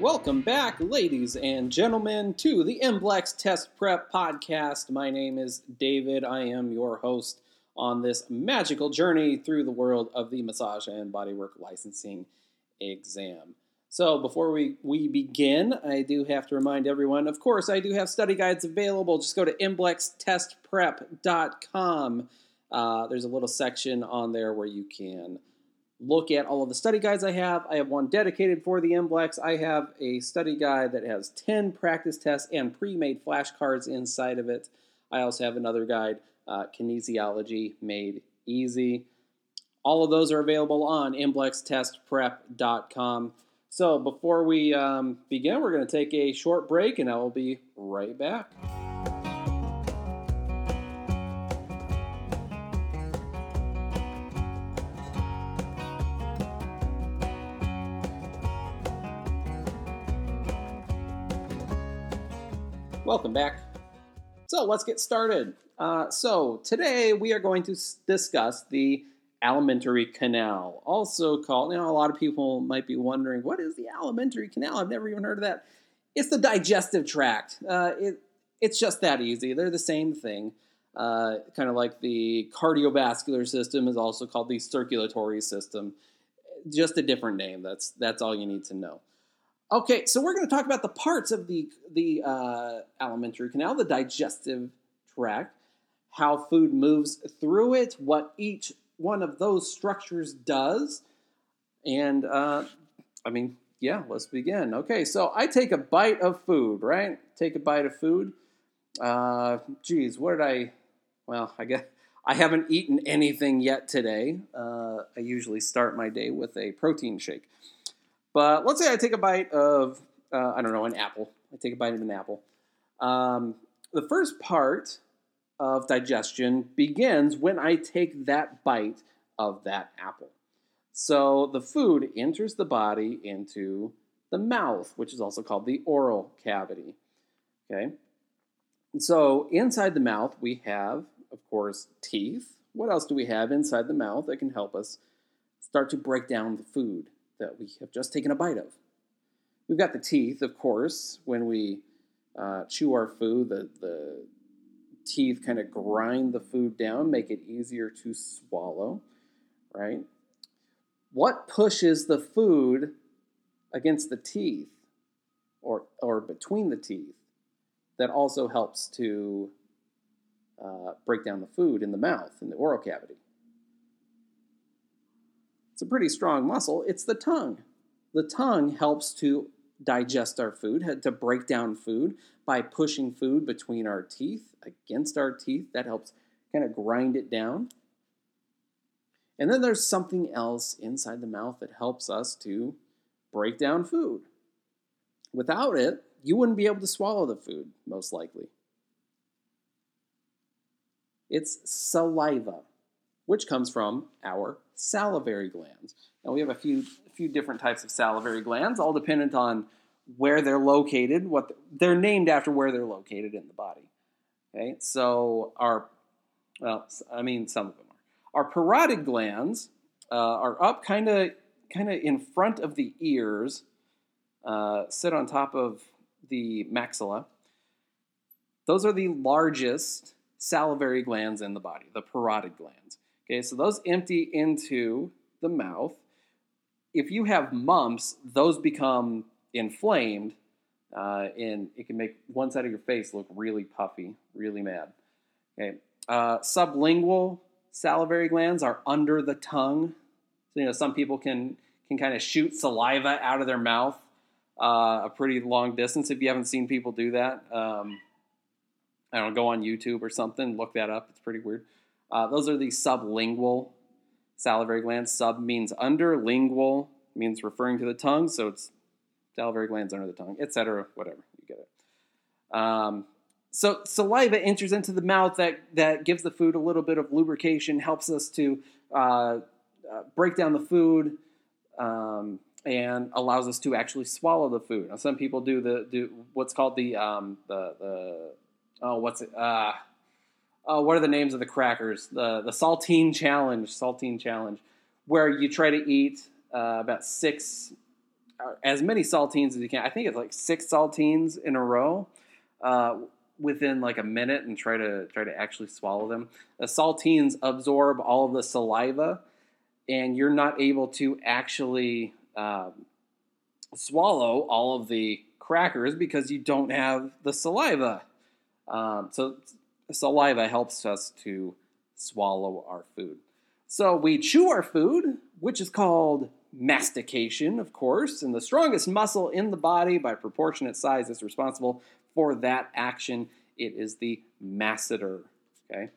Welcome back, ladies and gentlemen, to the Mblex Test Prep Podcast. My name is David. I am your host on this magical journey through the world of the massage and bodywork licensing exam. So, before we, we begin, I do have to remind everyone of course, I do have study guides available. Just go to mblextestprep.com. Uh, there's a little section on there where you can look at all of the study guides I have. I have one dedicated for the MBLEX. I have a study guide that has 10 practice tests and pre made flashcards inside of it. I also have another guide, uh, Kinesiology Made Easy. All of those are available on mblextestprep.com. So before we um, begin, we're going to take a short break and I will be right back. Welcome back. So let's get started. Uh, so today we are going to discuss the alimentary canal, also called, you know, a lot of people might be wondering, what is the alimentary canal? I've never even heard of that. It's the digestive tract. Uh, it, it's just that easy. They're the same thing. Uh, kind of like the cardiovascular system is also called the circulatory system. Just a different name. That's that's all you need to know. Okay, so we're going to talk about the parts of the the uh, alimentary canal, the digestive tract, how food moves through it, what each one of those structures does, and uh, I mean, yeah, let's begin. Okay, so I take a bite of food, right? Take a bite of food. Uh, geez, what did I? Well, I guess I haven't eaten anything yet today. Uh, I usually start my day with a protein shake. But let's say I take a bite of, uh, I don't know, an apple. I take a bite of an apple. Um, the first part of digestion begins when I take that bite of that apple. So the food enters the body into the mouth, which is also called the oral cavity. Okay. So inside the mouth, we have, of course, teeth. What else do we have inside the mouth that can help us start to break down the food that we have just taken a bite of? We've got the teeth, of course, when we uh, chew our food, the, the teeth kind of grind the food down, make it easier to swallow, right? What pushes the food against the teeth or, or between the teeth that also helps to uh, break down the food in the mouth, in the oral cavity? It's a pretty strong muscle. It's the tongue. The tongue helps to digest our food, to break down food by pushing food between our teeth, against our teeth. That helps kind of grind it down. And then there's something else inside the mouth that helps us to break down food. Without it, you wouldn't be able to swallow the food, most likely. It's saliva, which comes from our salivary glands. Now we have a few a few different types of salivary glands, all dependent on where they're located. What they're named after where they're located in the body. Okay, so our well, I mean some of them are. Our parotid glands uh, are up kind of kind of in front of the ears, uh, sit on top of the maxilla. Those are the largest salivary glands in the body, the parotid glands. Okay, so those empty into the mouth. If you have mumps, those become inflamed, uh, and it can make one side of your face look really puffy, really mad. Okay, uh, sublingual salivary glands are under the tongue. So you know some people can can kind of shoot saliva out of their mouth uh, a pretty long distance. If you haven't seen people do that, um, I don't know, go on YouTube or something, look that up. It's pretty weird. Uh, those are the sublingual salivary glands. Sub means under, lingual means referring to the tongue, so it's salivary glands under the tongue, etc. Whatever, you get it. Um, so saliva enters into the mouth that that gives the food a little bit of lubrication, helps us to uh, uh, break down the food. Um, and allows us to actually swallow the food. Now, some people do the do what's called the um, the the oh what's it uh, oh what are the names of the crackers the the saltine challenge saltine challenge where you try to eat uh, about six uh, as many saltines as you can. I think it's like six saltines in a row uh, within like a minute, and try to try to actually swallow them. The saltines absorb all of the saliva, and you're not able to actually um, swallow all of the crackers because you don't have the saliva. Um, so saliva helps us to swallow our food. So we chew our food, which is called mastication, of course, and the strongest muscle in the body by proportionate size is responsible for that action. It is the masseter. Okay.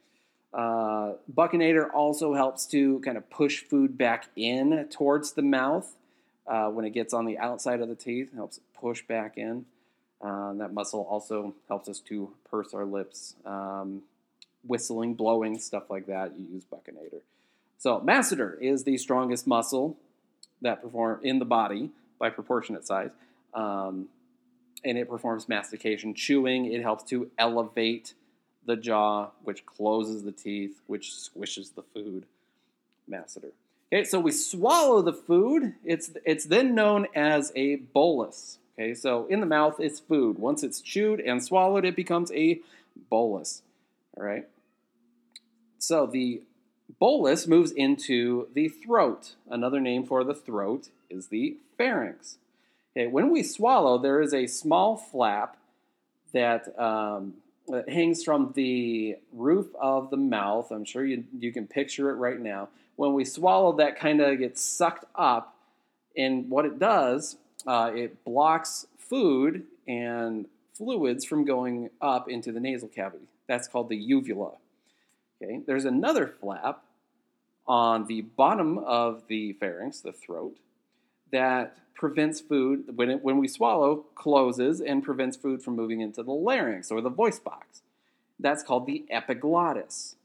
Uh, buccinator also helps to kind of push food back in towards the mouth uh, when it gets on the outside of the teeth. Helps push back in. Uh, that muscle also helps us to purse our lips, um, whistling, blowing, stuff like that. You use buccinator. So masseter is the strongest muscle that perform in the body by proportionate size, um, and it performs mastication, chewing. It helps to elevate the jaw, which closes the teeth, which squishes the food. Masseter. Okay, so we swallow the food. It's it's then known as a bolus. Okay, so in the mouth, it's food. Once it's chewed and swallowed, it becomes a bolus. All right. So the bolus moves into the throat. Another name for the throat is the pharynx. Okay, when we swallow, there is a small flap that, um, that hangs from the roof of the mouth. I'm sure you, you can picture it right now. When we swallow, that kind of gets sucked up, and what it does uh, it blocks food and fluids from going up into the nasal cavity. That's called the uvula. Okay, there's another flap on the bottom of the pharynx, the throat, that prevents food when it, when we swallow closes and prevents food from moving into the larynx or the voice box. That's called the epiglottis.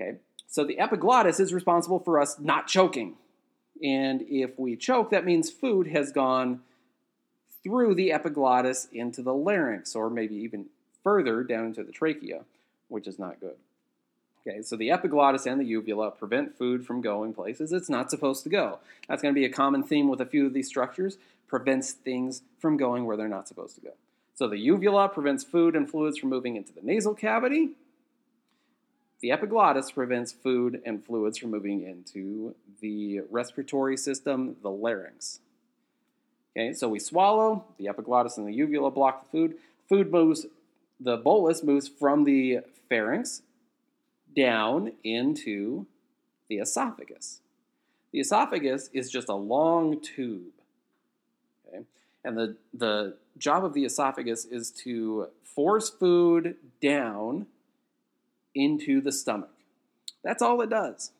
Okay, so the epiglottis is responsible for us not choking. And if we choke, that means food has gone through the epiglottis into the larynx, or maybe even further down into the trachea, which is not good. Okay, so the epiglottis and the uvula prevent food from going places it's not supposed to go. That's going to be a common theme with a few of these structures, prevents things from going where they're not supposed to go. So the uvula prevents food and fluids from moving into the nasal cavity. The epiglottis prevents food and fluids from moving into the respiratory system, the larynx. Okay, so we swallow, the epiglottis and the uvula block the food. Food moves, the bolus moves from the pharynx down into the esophagus. The esophagus is just a long tube. Okay? And the, the job of the esophagus is to force food down into the stomach. That's all it does.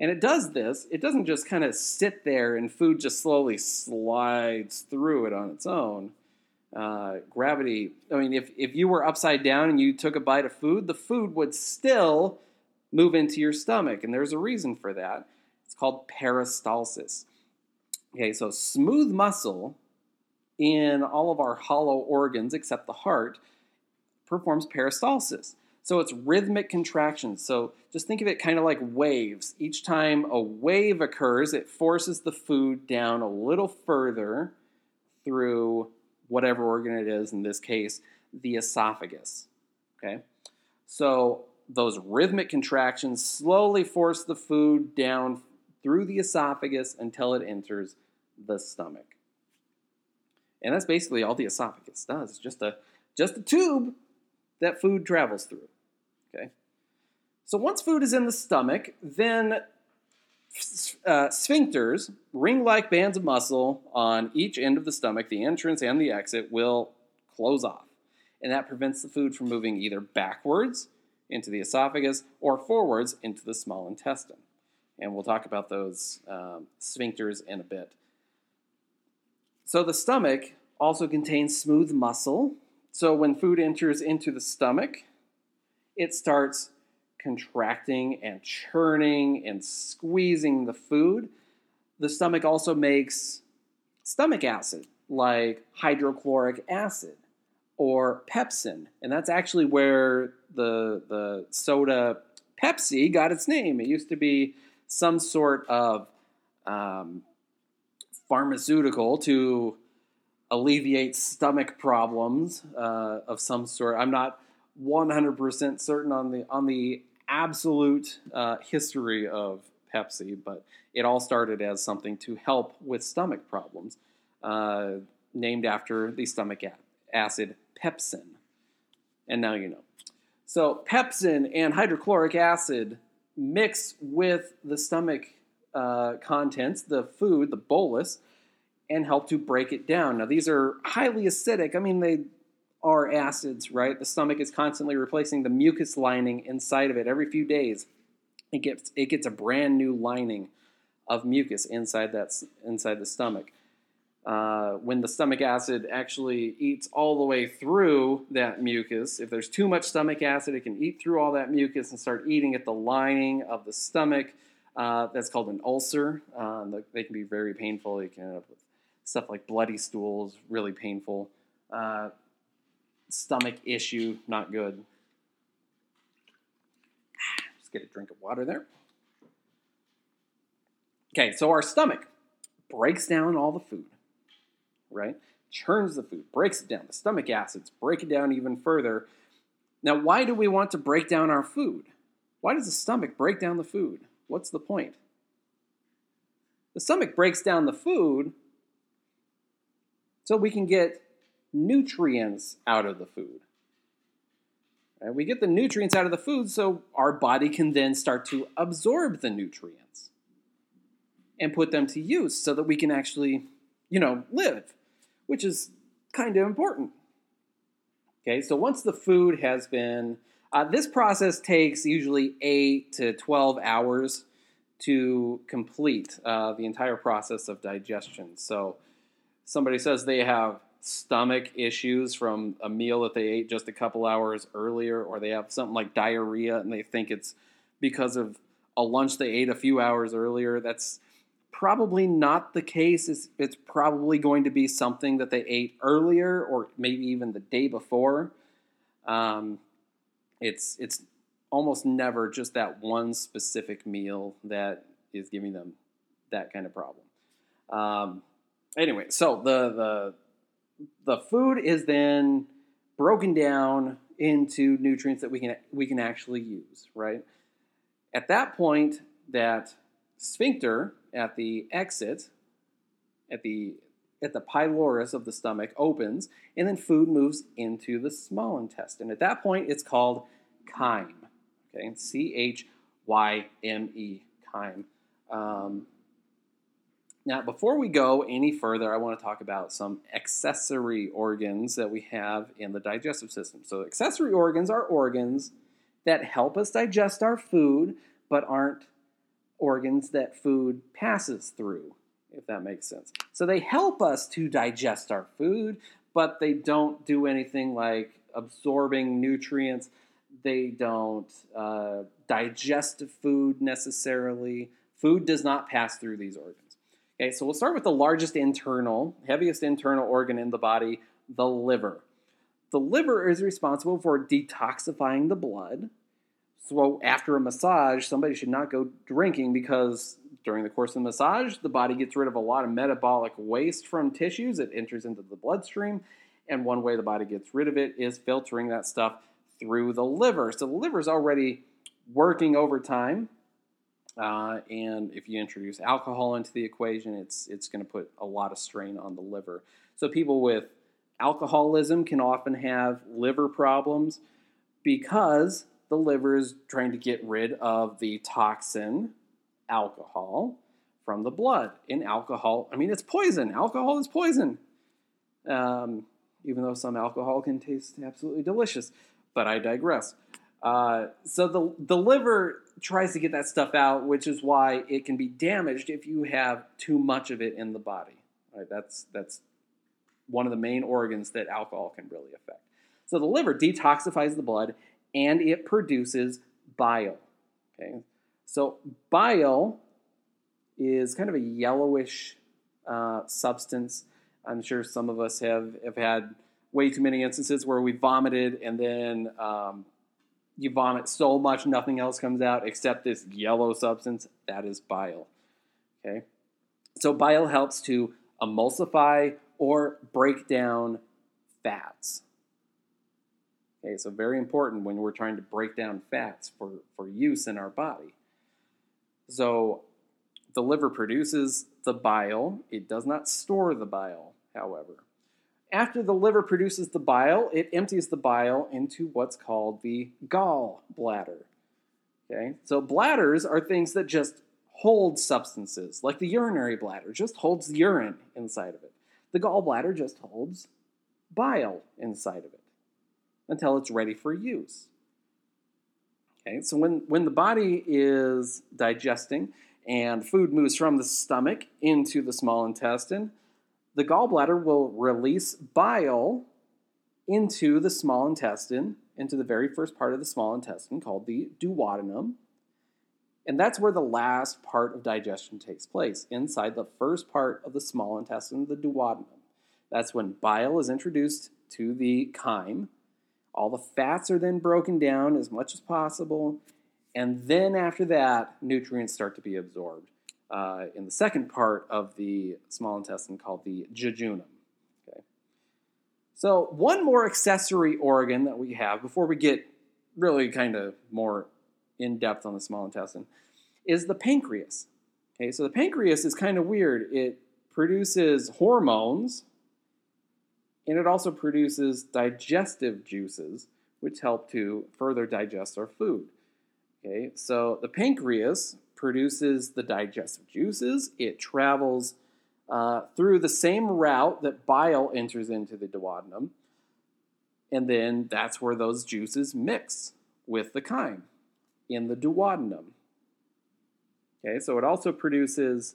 And it does this, it doesn't just kind of sit there and food just slowly slides through it on its own. Uh, gravity, I mean, if, if you were upside down and you took a bite of food, the food would still move into your stomach. And there's a reason for that. It's called peristalsis. Okay, so smooth muscle in all of our hollow organs except the heart performs peristalsis. So it's rhythmic contractions. So just think of it kind of like waves. Each time a wave occurs, it forces the food down a little further through whatever organ it is, in this case, the esophagus. Okay? So those rhythmic contractions slowly force the food down through the esophagus until it enters the stomach. And that's basically all the esophagus does. It's just a just a tube that food travels through. Okay. So once food is in the stomach, then uh, sphincters, ring like bands of muscle on each end of the stomach, the entrance and the exit, will close off. And that prevents the food from moving either backwards into the esophagus or forwards into the small intestine. And we'll talk about those um, sphincters in a bit. So the stomach also contains smooth muscle. So when food enters into the stomach, it starts contracting and churning and squeezing the food. The stomach also makes stomach acid, like hydrochloric acid or pepsin. And that's actually where the, the soda Pepsi got its name. It used to be some sort of um, pharmaceutical to alleviate stomach problems uh, of some sort. I'm not 100% certain on the on the absolute uh, history of Pepsi, but it all started as something to help with stomach problems, uh, named after the stomach acid pepsin. And now you know. So, pepsin and hydrochloric acid mix with the stomach uh, contents, the food, the bolus, and help to break it down. Now, these are highly acidic. I mean, they are acids, right? The stomach is constantly replacing the mucus lining inside of it every few days. It gets it gets a brand new lining of mucus inside that inside the stomach. Uh, when the stomach acid actually eats all the way through that mucus, if there's too much stomach acid, it can eat through all that mucus and start eating at the lining of the stomach. Uh, that's called an ulcer. Uh, they can be very painful. You can end up with stuff like bloody stools, really painful. Uh, stomach issue, not good. Just get a drink of water there. Okay, so our stomach breaks down all the food, right? Churns the food, breaks it down. The stomach acids break it down even further. Now, why do we want to break down our food? Why does the stomach break down the food? What's the point? The stomach breaks down the food so we can get nutrients out of the food. We get the nutrients out of the food so our body can then start to absorb the nutrients and put them to use so that we can actually, you know, live, which is kind of important. Okay, so once the food has been, uh, this process takes usually 8 to 12 hours to complete uh, the entire process of digestion. So somebody says they have stomach issues from a meal that they ate just a couple hours earlier, or they have something like diarrhea and they think it's because of a lunch they ate a few hours earlier, that's probably not the case. It's, it's probably going to be something that they ate earlier or maybe even the day before. Um, it's it's almost never just that one specific meal that is giving them that kind of problem. Um, anyway, so the the the food is then broken down into nutrients that we can we can actually use, right? At that point, that sphincter at the exit, at the at the pylorus of the stomach opens, and then food moves into the small intestine. At that point, it's called chyme. Okay, C H Y M E, chyme. Um, now, before we go any further, I want to talk about some accessory organs that we have in the digestive system. So, accessory organs are organs that help us digest our food, but aren't organs that food passes through, if that makes sense. So, they help us to digest our food, but they don't do anything like absorbing nutrients. They don't uh, digest food necessarily. Food does not pass through these organs. Okay, so we'll start with the largest internal, heaviest internal organ in the body, the liver. The liver is responsible for detoxifying the blood. So after a massage, somebody should not go drinking because during the course of the massage, the body gets rid of a lot of metabolic waste from tissues. It enters into the bloodstream, and one way the body gets rid of it is filtering that stuff through the liver. So the liver is already working overtime uh, and if you introduce alcohol into the equation, it's it's going to put a lot of strain on the liver. So people with alcoholism can often have liver problems because the liver is trying to get rid of the toxin alcohol from the blood. In alcohol, I mean, it's poison. Alcohol is poison. Um, even though some alcohol can taste absolutely delicious, but I digress. Uh, so the the liver tries to get that stuff out, which is why it can be damaged if you have too much of it in the body. Right? That's that's one of the main organs that alcohol can really affect. So the liver detoxifies the blood and it produces bile. Okay, so bile is kind of a yellowish uh, substance. I'm sure some of us have have had way too many instances where we vomited and then um, you vomit so much nothing else comes out except this yellow substance that is bile okay So bile helps to emulsify or break down fats. Okay, so very important when we're trying to break down fats for, for use in our body. So the liver produces the bile, it does not store the bile, however. After the liver produces the bile, it empties the bile into what's called the gall bladder. Okay, so bladders are things that just hold substances, like the urinary bladder just holds urine inside of it. The gallbladder just holds bile inside of it until it's ready for use. Okay, so when, when the body is digesting and food moves from the stomach into the small intestine, the gallbladder will release bile into the small intestine, into the very first part of the small intestine called the duodenum. And that's where the last part of digestion takes place, inside the first part of the small intestine, the duodenum. That's when bile is introduced to the chyme. All the fats are then broken down as much as possible. And then after that, nutrients start to be absorbed uh, in the second part of the small intestine called the jejunum. Okay. So, one more accessory organ that we have before we get really kind of more in depth on the small intestine is the pancreas. Okay, so the pancreas is kind of weird. It produces hormones and it also produces digestive juices, which help to further digest our food. Okay, so the pancreas produces the digestive juices. It travels uh, through the same route that bile enters into the duodenum, and then that's where those juices mix with the chyme in the duodenum. Okay, so it also produces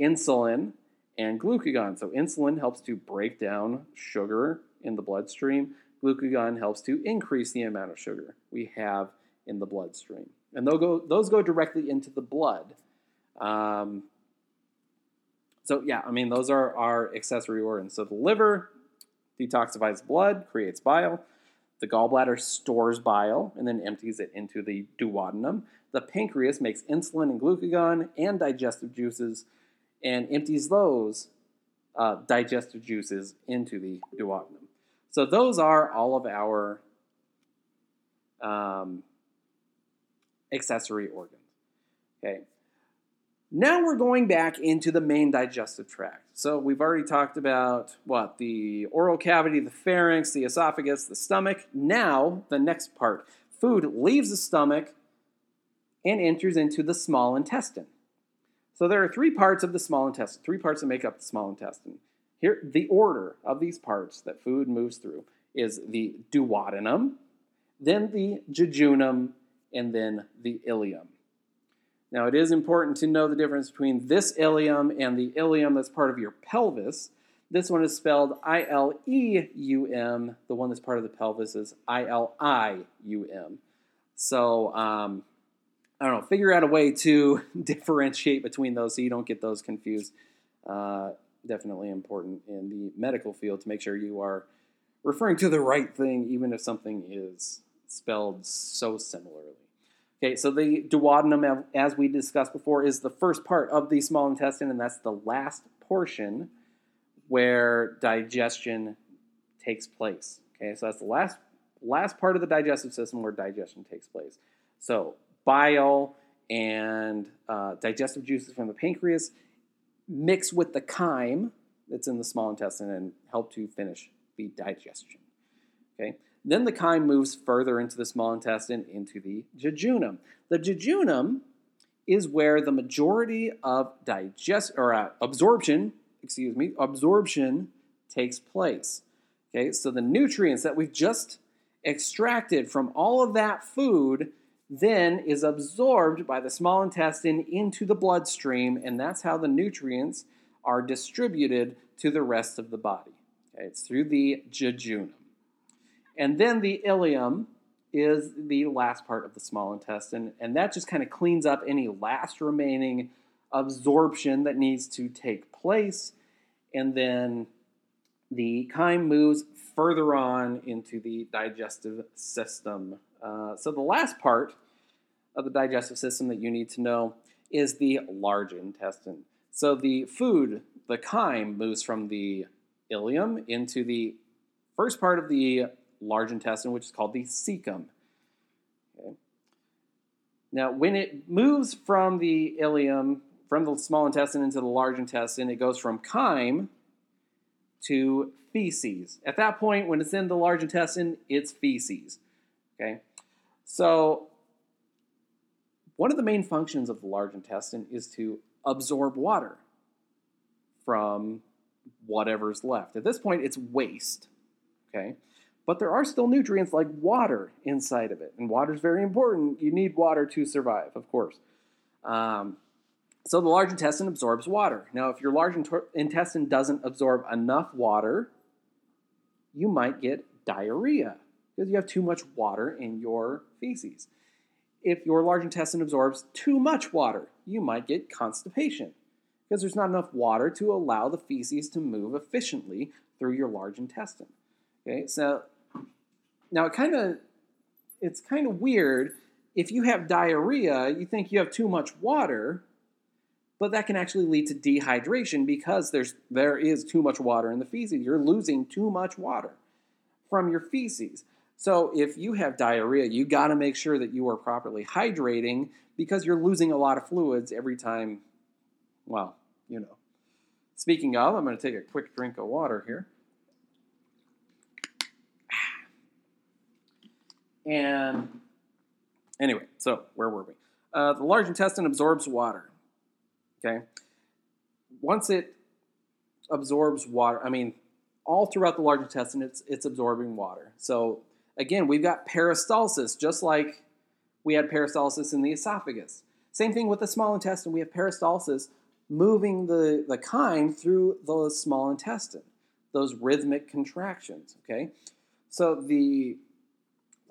insulin and glucagon. So insulin helps to break down sugar in the bloodstream. Glucagon helps to increase the amount of sugar we have in the bloodstream. And go, those go directly into the blood. Um, so, yeah, I mean, those are our accessory organs. So, the liver detoxifies blood, creates bile. The gallbladder stores bile and then empties it into the duodenum. The pancreas makes insulin and glucagon and digestive juices and empties those uh, digestive juices into the duodenum. So those are all of our um, accessory organs. Okay. Now we're going back into the main digestive tract. So we've already talked about what the oral cavity, the pharynx, the esophagus, the stomach. Now the next part. Food leaves the stomach and enters into the small intestine. So there are three parts of the small intestine, three parts that make up the small intestine. Here, the order of these parts that food moves through is the duodenum, then the jejunum, and then the ileum. Now, it is important to know the difference between this ileum and the ilium that's part of your pelvis. This one is spelled I L E U M. The one that's part of the pelvis is I L I U M. So, um, I don't know, figure out a way to differentiate between those so you don't get those confused. Uh, definitely important in the medical field to make sure you are referring to the right thing, even if something is spelled so similarly. Okay, so the duodenum, as we discussed before, is the first part of the small intestine, and that's the last portion where digestion takes place. Okay, so that's the last last part of the digestive system where digestion takes place. So bile and uh, digestive juices from the pancreas mix with the chyme that's in the small intestine and help to finish the digestion. Okay. Then the chyme moves further into the small intestine into the jejunum. The jejunum is where the majority of digest or uh, absorption, excuse me, absorption takes place. Okay, so the nutrients that we've just extracted from all of that food then is absorbed by the small intestine into the bloodstream, and that's how the nutrients are distributed to the rest of the body. Okay, it's through the jejunum. And then the ileum is the last part of the small intestine, and that just kind of cleans up any last remaining absorption that needs to take place. And then the chyme moves further on into the digestive system. Uh, so the last part of the digestive system that you need to know is the large intestine. So the food, the chyme, moves from the ileum into the first part of the large intestine, which is called the cecum. Okay. Now, when it moves from the ileum, from the small intestine into the large intestine, it goes from chyme to feces. At that point, when it's in the large intestine, it's feces. Okay? So, one of the main functions of the large intestine is to absorb water from whatever's left. At this point, it's waste. Okay? But there are still nutrients like water inside of it. And water is very important. You need water to survive, of course. Um, so the large intestine absorbs water. Now, if your large intestine doesn't absorb enough water, you might get diarrhea because you have too much water in your feces. If your large intestine absorbs too much water, you might get constipation because there's not enough water to allow the feces to move efficiently through your large intestine. Okay, so now it kind of it's kind of weird if you have diarrhea, you think you have too much water, but that can actually lead to dehydration because there's there is too much water in the feces. You're losing too much water from your feces. So if you have diarrhea, you got to make sure that you are properly hydrating because you're losing a lot of fluids every time. Well, you know. Speaking of, I'm going to take a quick drink of water here. And anyway, so where were we? Uh, the large intestine absorbs water. Okay. Once it absorbs water, I mean, all throughout the large intestine, it's it's absorbing water. So again, we've got peristalsis, just like we had peristalsis in the esophagus. Same thing with the small intestine. We have peristalsis moving the, the chyme through the small intestine, those rhythmic contractions. Okay, so the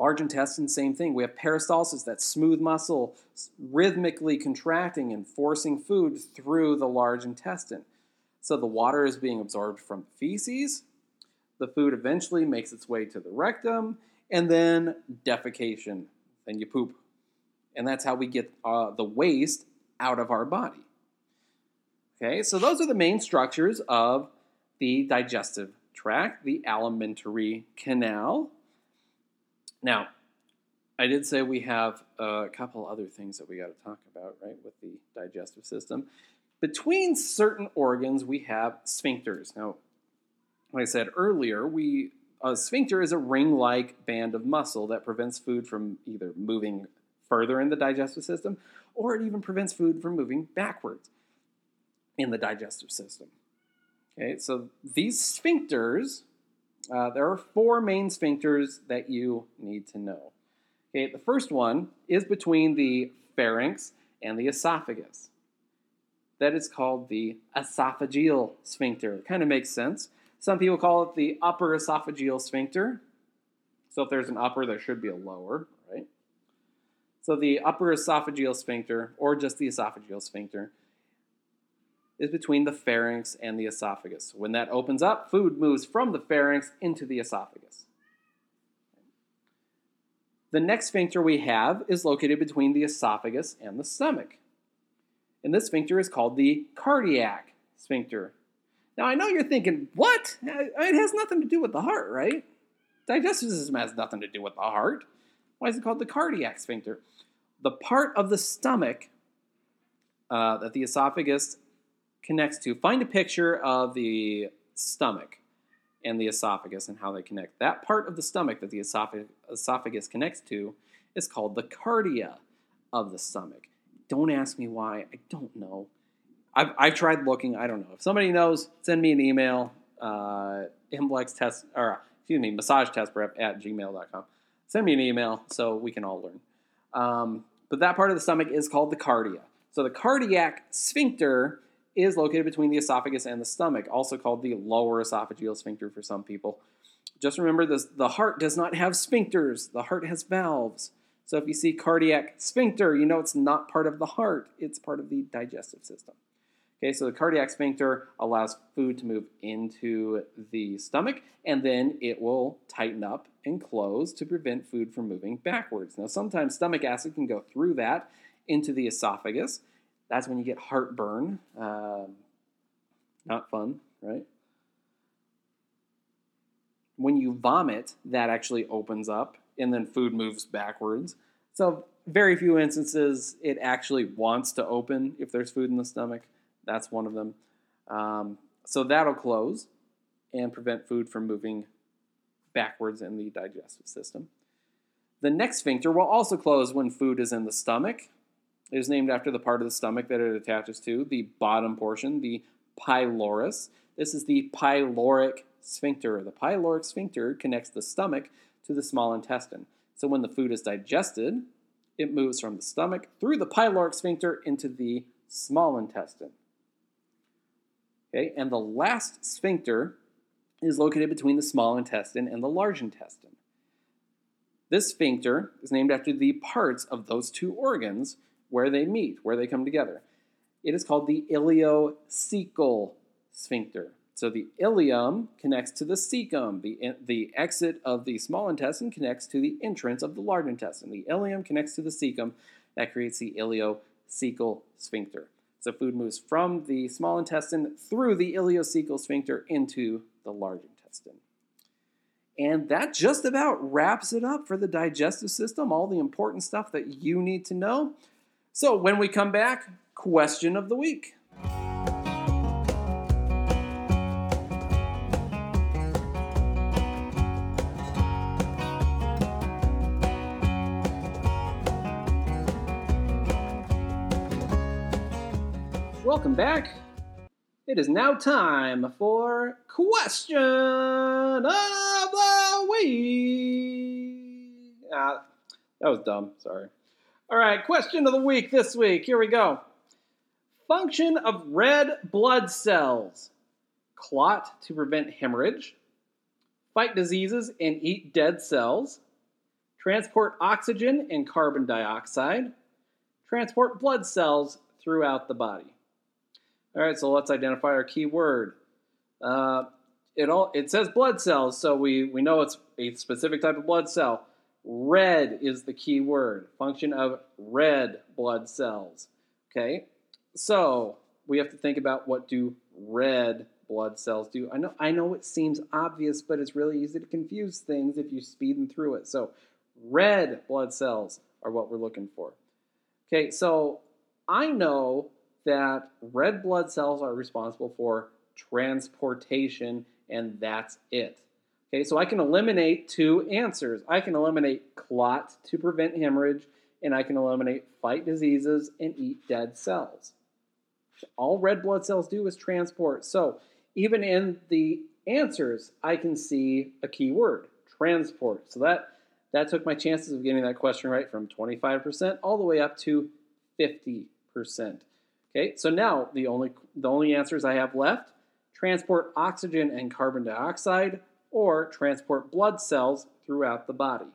Large intestine, same thing. We have peristalsis, that smooth muscle rhythmically contracting and forcing food through the large intestine. So the water is being absorbed from the feces. The food eventually makes its way to the rectum, and then defecation. Then you poop. And that's how we get uh, the waste out of our body. Okay, so those are the main structures of the digestive tract, the alimentary canal, now, I did say we have a couple other things that we got to talk about, right, with the digestive system. Between certain organs, we have sphincters. Now, like I said earlier, we a sphincter is a ring-like band of muscle that prevents food from either moving further in the digestive system or it even prevents food from moving backwards in the digestive system. Okay, so these sphincters uh, there are four main sphincters that you need to know. Okay, the first one is between the pharynx and the esophagus. That is called the esophageal sphincter. It kind of makes sense. Some people call it the upper esophageal sphincter. So if there's an upper, there should be a lower, right? So the upper esophageal sphincter, or just the esophageal sphincter, is between the pharynx and the esophagus. When that opens up, food moves from the pharynx into the esophagus. The next sphincter we have is located between the esophagus and the stomach. And this sphincter is called the cardiac sphincter. Now, I know you're thinking, what? It has nothing to do with the heart, right? Digestive system has nothing to do with the heart. Why is it called the cardiac sphincter? The part of the stomach uh, that the esophagus connects to. Find a picture of the stomach and the esophagus and how they connect. That part of the stomach that the esophagus connects to is called the cardia of the stomach. Don't ask me why. I don't know. I've, I've tried looking. I don't know. If somebody knows, send me an email. Uh, test, or excuse me, massage test prep at gmail.com. Send me an email so we can all learn. Um, but that part of the stomach is called the cardia. So the cardiac sphincter is located between the esophagus and the stomach, also called the lower esophageal sphincter for some people. Just remember this the heart does not have sphincters, the heart has valves. So if you see cardiac sphincter, you know it's not part of the heart, it's part of the digestive system. Okay, so the cardiac sphincter allows food to move into the stomach and then it will tighten up and close to prevent food from moving backwards. Now, sometimes stomach acid can go through that into the esophagus That's when you get heartburn. Um, not fun, right? When you vomit, that actually opens up and then food moves backwards. So, very few instances it actually wants to open if there's food in the stomach. That's one of them. Um, so, that'll close and prevent food from moving backwards in the digestive system. The next sphincter will also close when food is in the stomach. It is named after the part of the stomach that it attaches to, the bottom portion, the pylorus. This is the pyloric sphincter. The pyloric sphincter connects the stomach to the small intestine. So when the food is digested, it moves from the stomach through the pyloric sphincter into the small intestine. Okay, and the last sphincter is located between the small intestine and the large intestine. This sphincter is named after the parts of those two organs where they meet, where they come together. It is called the ileocecal sphincter. So the ileum connects to the cecum. The, the exit of the small intestine connects to the entrance of the large intestine. The ileum connects to the cecum. That creates the ileocecal sphincter. So food moves from the small intestine through the ileocecal sphincter into the large intestine. And that just about wraps it up for the digestive system, all the important stuff that you need to know. So when we come back, question of the week. Welcome back. It is now time for question of the week. Ah, that was dumb. Sorry. All right, question of the week this week. Here we go. Function of red blood cells clot to prevent hemorrhage, fight diseases and eat dead cells, transport oxygen and carbon dioxide, transport blood cells throughout the body. All right, so let's identify our key word. Uh, it all it says blood cells, so we, we know it's a specific type of blood cell. Red is the key word. Function of red blood cells. Okay, so we have to think about what do red blood cells do. I know I know it seems obvious, but it's really easy to confuse things if you speed them through it. So red blood cells are what we're looking for. Okay, so I know that red blood cells are responsible for transportation, and that's it. Okay, so I can eliminate two answers. I can eliminate clot to prevent hemorrhage, and I can eliminate fight diseases and eat dead cells. All red blood cells do is transport. So even in the answers, I can see a key word, transport. So that that took my chances of getting that question right from 25% all the way up to 50%. Okay, so now the only the only answers I have left: transport oxygen and carbon dioxide, or transport blood cells throughout the body.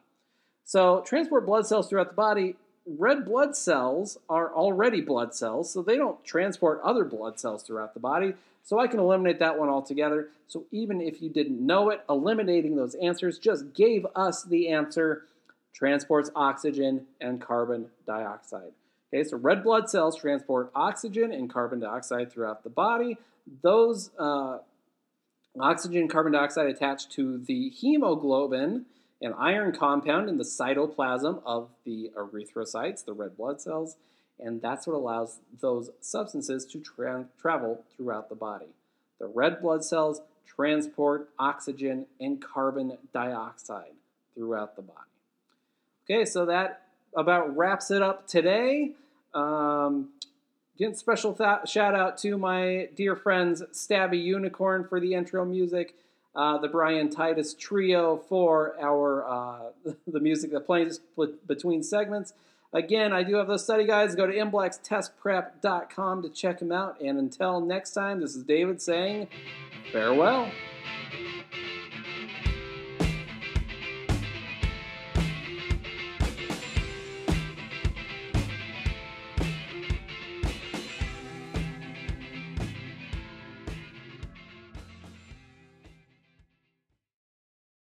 So transport blood cells throughout the body. Red blood cells are already blood cells, so they don't transport other blood cells throughout the body. So I can eliminate that one altogether. So even if you didn't know it, eliminating those answers just gave us the answer transports oxygen and carbon dioxide. Okay, so red blood cells transport oxygen and carbon dioxide throughout the body. Those uh, oxygen and carbon dioxide attach to the hemoglobin, an iron compound in the cytoplasm of the erythrocytes, the red blood cells, and that's what allows those substances to tra- travel throughout the body. The red blood cells transport oxygen and carbon dioxide throughout the body. Okay, so that about wraps it up today. Um, again, special th- shout out to my dear friends Stabby Unicorn for the intro music, uh, the Brian Titus Trio for our uh, the music that plays between segments. Again, I do have those study guides. Go to mblextestprep.com to check them out. And until next time, this is David saying farewell.